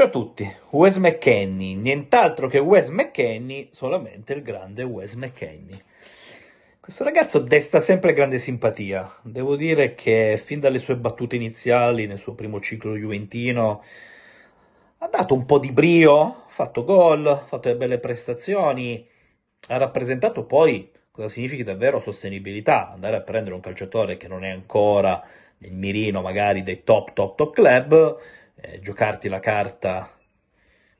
Ciao a tutti, Wes McKenney, nient'altro che Wes McKenney, solamente il grande Wes McKenney. Questo ragazzo desta sempre grande simpatia. Devo dire che fin dalle sue battute iniziali nel suo primo ciclo juventino ha dato un po' di brio, ha fatto gol, ha fatto delle belle prestazioni, ha rappresentato poi cosa significa davvero sostenibilità, andare a prendere un calciatore che non è ancora nel mirino magari dei top top top club eh, giocarti la carta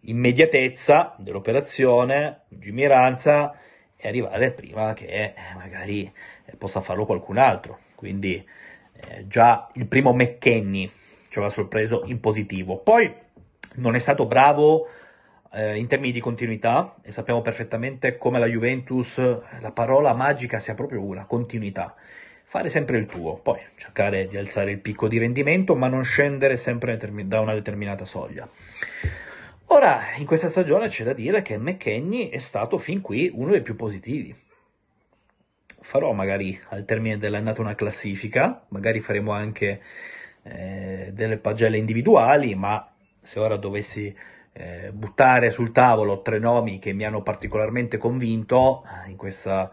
immediatezza dell'operazione, lungimiranza e arrivare prima che eh, magari eh, possa farlo qualcun altro. Quindi eh, già il primo McKenny ci aveva sorpreso in positivo. Poi non è stato bravo eh, in termini di continuità e sappiamo perfettamente come la Juventus, la parola magica sia proprio una, continuità fare sempre il tuo, poi cercare di alzare il picco di rendimento, ma non scendere sempre da una determinata soglia. Ora, in questa stagione c'è da dire che McKenny è stato fin qui uno dei più positivi. Farò magari al termine dell'annata una classifica, magari faremo anche eh, delle pagelle individuali, ma se ora dovessi eh, buttare sul tavolo tre nomi che mi hanno particolarmente convinto in questa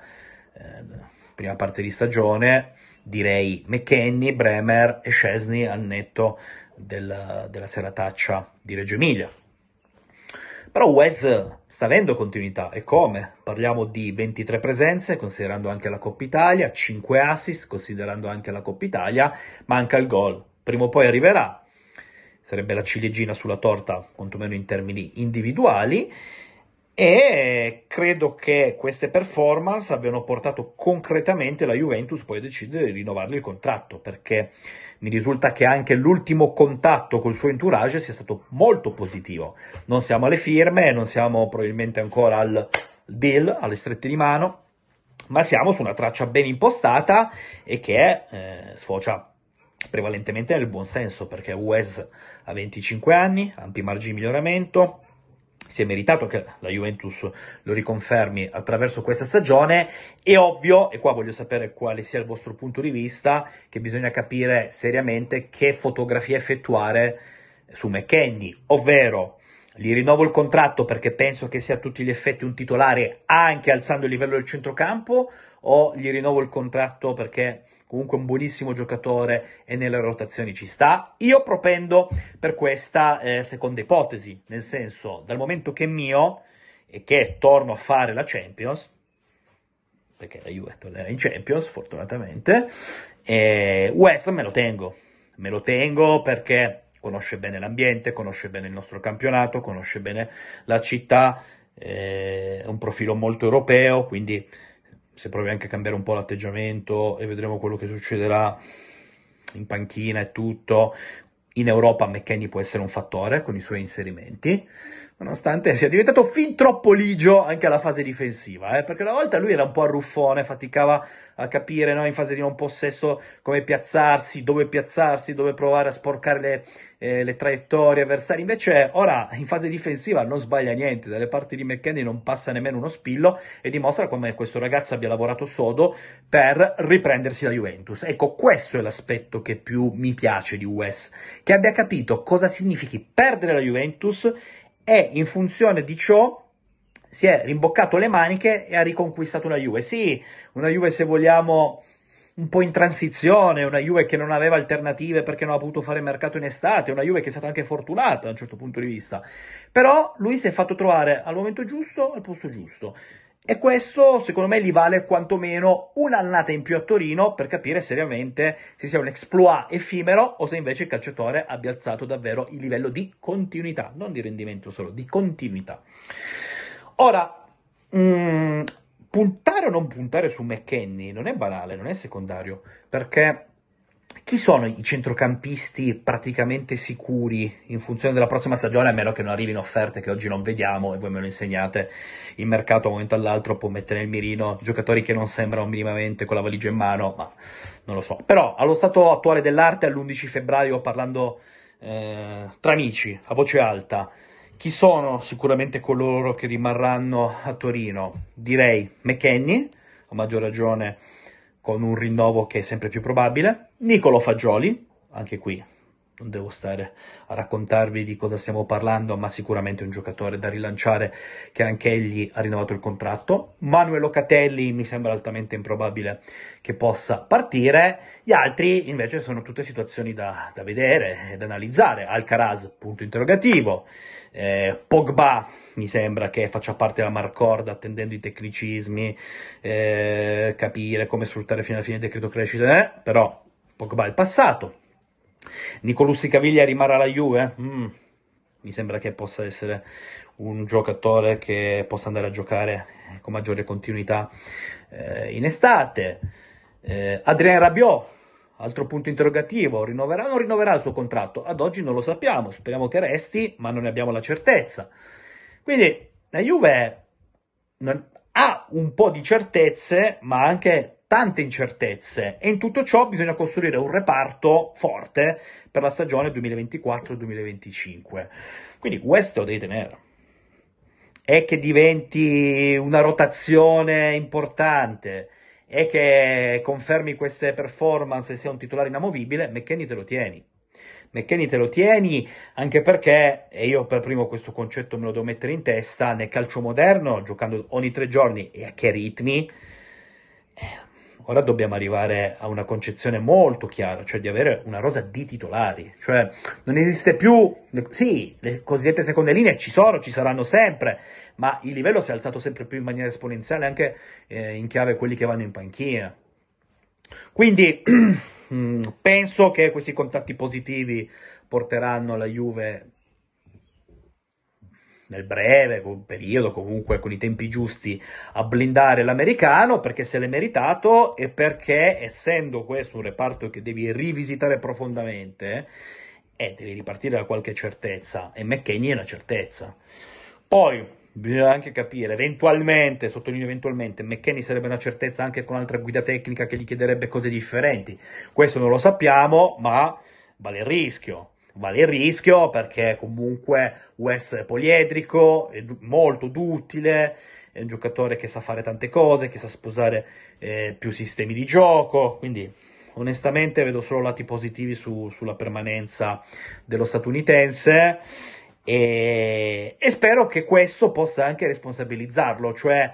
eh, prima parte di stagione, direi McKenny, Bremer e Scesni al netto del, della serataccia di Reggio Emilia. Però Wes sta avendo continuità e come? Parliamo di 23 presenze, considerando anche la Coppa Italia, 5 assist, considerando anche la Coppa Italia, manca il gol. Prima o poi arriverà, sarebbe la ciliegina sulla torta, quantomeno in termini individuali e credo che queste performance abbiano portato concretamente la Juventus poi a decidere di rinnovargli il contratto perché mi risulta che anche l'ultimo contatto col suo entourage sia stato molto positivo. Non siamo alle firme, non siamo probabilmente ancora al deal, alle strette di mano, ma siamo su una traccia ben impostata e che eh, sfocia prevalentemente nel buon senso perché Wes ha 25 anni, ampi margini di miglioramento, si è meritato che la Juventus lo riconfermi attraverso questa stagione. È ovvio, e qua voglio sapere quale sia il vostro punto di vista, che bisogna capire seriamente che fotografia effettuare su McKenny, ovvero gli rinnovo il contratto perché penso che sia a tutti gli effetti un titolare anche alzando il livello del centrocampo o gli rinnovo il contratto perché comunque un buonissimo giocatore e nelle rotazioni ci sta. Io propendo per questa eh, seconda ipotesi, nel senso, dal momento che è mio e che torno a fare la Champions, perché la Juve tornerà in Champions, fortunatamente, e West me lo tengo. Me lo tengo perché conosce bene l'ambiente, conosce bene il nostro campionato, conosce bene la città, eh, è un profilo molto europeo, quindi se provi anche a cambiare un po' l'atteggiamento e vedremo quello che succederà in panchina e tutto. In Europa McKenny può essere un fattore con i suoi inserimenti, nonostante sia diventato fin troppo ligio anche alla fase difensiva, eh? perché una volta lui era un po' arruffone, faticava a capire no, in fase di non possesso come piazzarsi, dove piazzarsi, dove provare a sporcare le, eh, le traiettorie avversarie. Invece ora in fase difensiva non sbaglia niente, dalle parti di McKenny non passa nemmeno uno spillo e dimostra come questo ragazzo abbia lavorato sodo per riprendersi la Juventus. Ecco, questo è l'aspetto che più mi piace di Wes, che abbia capito cosa significhi perdere la Juventus e in funzione di ciò si è rimboccato le maniche e ha riconquistato una Juve. Sì, una Juve se vogliamo un po' in transizione, una Juve che non aveva alternative perché non ha potuto fare mercato in estate, una Juve che è stata anche fortunata da un certo punto di vista. Però lui si è fatto trovare al momento giusto, al posto giusto. E questo, secondo me, gli vale quantomeno un'annata in più a Torino per capire seriamente se sia un exploit effimero o se invece il calciatore abbia alzato davvero il livello di continuità, non di rendimento solo, di continuità. Ora, mh, mm, puntare o non puntare su McKenny non è banale, non è secondario, perché chi sono i centrocampisti praticamente sicuri in funzione della prossima stagione, a meno che non arrivino offerte che oggi non vediamo e voi me lo insegnate, il mercato a un momento all'altro può mettere nel mirino giocatori che non sembrano minimamente con la valigia in mano, ma non lo so. Però allo stato attuale dell'arte, all'11 febbraio, parlando eh, tra amici, a voce alta, chi sono sicuramente coloro che rimarranno a Torino? Direi McKenny, a maggior ragione con un rinnovo che è sempre più probabile, Nicolo Fagioli, anche qui non devo stare a raccontarvi di cosa stiamo parlando, ma sicuramente un giocatore da rilanciare che anche egli ha rinnovato il contratto. Manuel Locatelli mi sembra altamente improbabile che possa partire, gli altri invece sono tutte situazioni da, da vedere, da analizzare. Alcaraz, punto interrogativo. Eh, Pogba mi sembra che faccia parte della Marcord attendendo i tecnicismi, eh, capire come sfruttare fino alla fine il decreto crescita, eh, però Pogba è il passato Nicolussi Caviglia rimarrà alla Juve? Mm, mi sembra che possa essere un giocatore che possa andare a giocare con maggiore continuità eh, in estate. Eh, Adrien Rabiot, altro punto interrogativo, rinnoverà o non rinnoverà il suo contratto? Ad oggi non lo sappiamo, speriamo che resti, ma non ne abbiamo la certezza. Quindi la Juve non, ha un po' di certezze, ma anche tante incertezze e in tutto ciò bisogna costruire un reparto forte per la stagione 2024-2025. Quindi questo lo devi tenere. E che diventi una rotazione importante e che confermi queste performance e sia un titolare inamovibile, McKenny te lo tieni. McKenny te lo tieni anche perché, e io per primo questo concetto me lo devo mettere in testa, nel calcio moderno, giocando ogni tre giorni e a che ritmi, eh, ora dobbiamo arrivare a una concezione molto chiara, cioè di avere una rosa di titolari, cioè non esiste più, sì, le cosiddette seconde linee ci sono, ci saranno sempre, ma il livello si è alzato sempre più in maniera esponenziale anche eh, in chiave quelli che vanno in panchina. Quindi penso che questi contatti positivi porteranno la Juve nel breve periodo, comunque con i tempi giusti, a blindare l'americano perché se l'è meritato e perché, essendo questo un reparto che devi rivisitare profondamente, eh, devi ripartire da qualche certezza e McKinney è una certezza. Poi bisogna anche capire, eventualmente, sottolineo eventualmente, McKenny sarebbe una certezza anche con altra guida tecnica che gli chiederebbe cose differenti. Questo non lo sappiamo, ma vale il rischio vale il rischio perché comunque Wes è poliedrico, è du- molto duttile, è un giocatore che sa fare tante cose, che sa sposare eh, più sistemi di gioco, quindi onestamente vedo solo lati positivi su, sulla permanenza dello statunitense e, e spero che questo possa anche responsabilizzarlo, cioè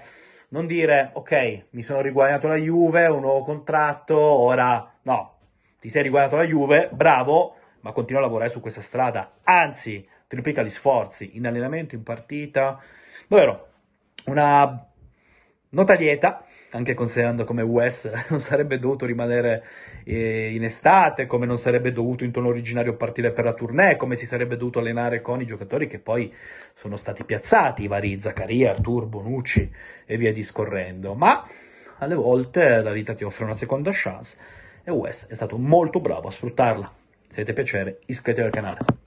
non dire ok, mi sono riguadagnato la Juve, un nuovo contratto, ora no, ti sei riguadagnato la Juve, bravo, ma continua a lavorare su questa strada, anzi, triplica gli sforzi in allenamento, in partita. Davvero, una nota lieta, anche considerando come Wes non sarebbe dovuto rimanere eh, in estate, come non sarebbe dovuto in tono originario partire per la tournée, come si sarebbe dovuto allenare con i giocatori che poi sono stati piazzati, i vari Zaccaria, Artur, Bonucci e via discorrendo. Ma alle volte la vita ti offre una seconda chance e Wes è stato molto bravo a sfruttarla. Se avete piacere iscrivetevi al canale.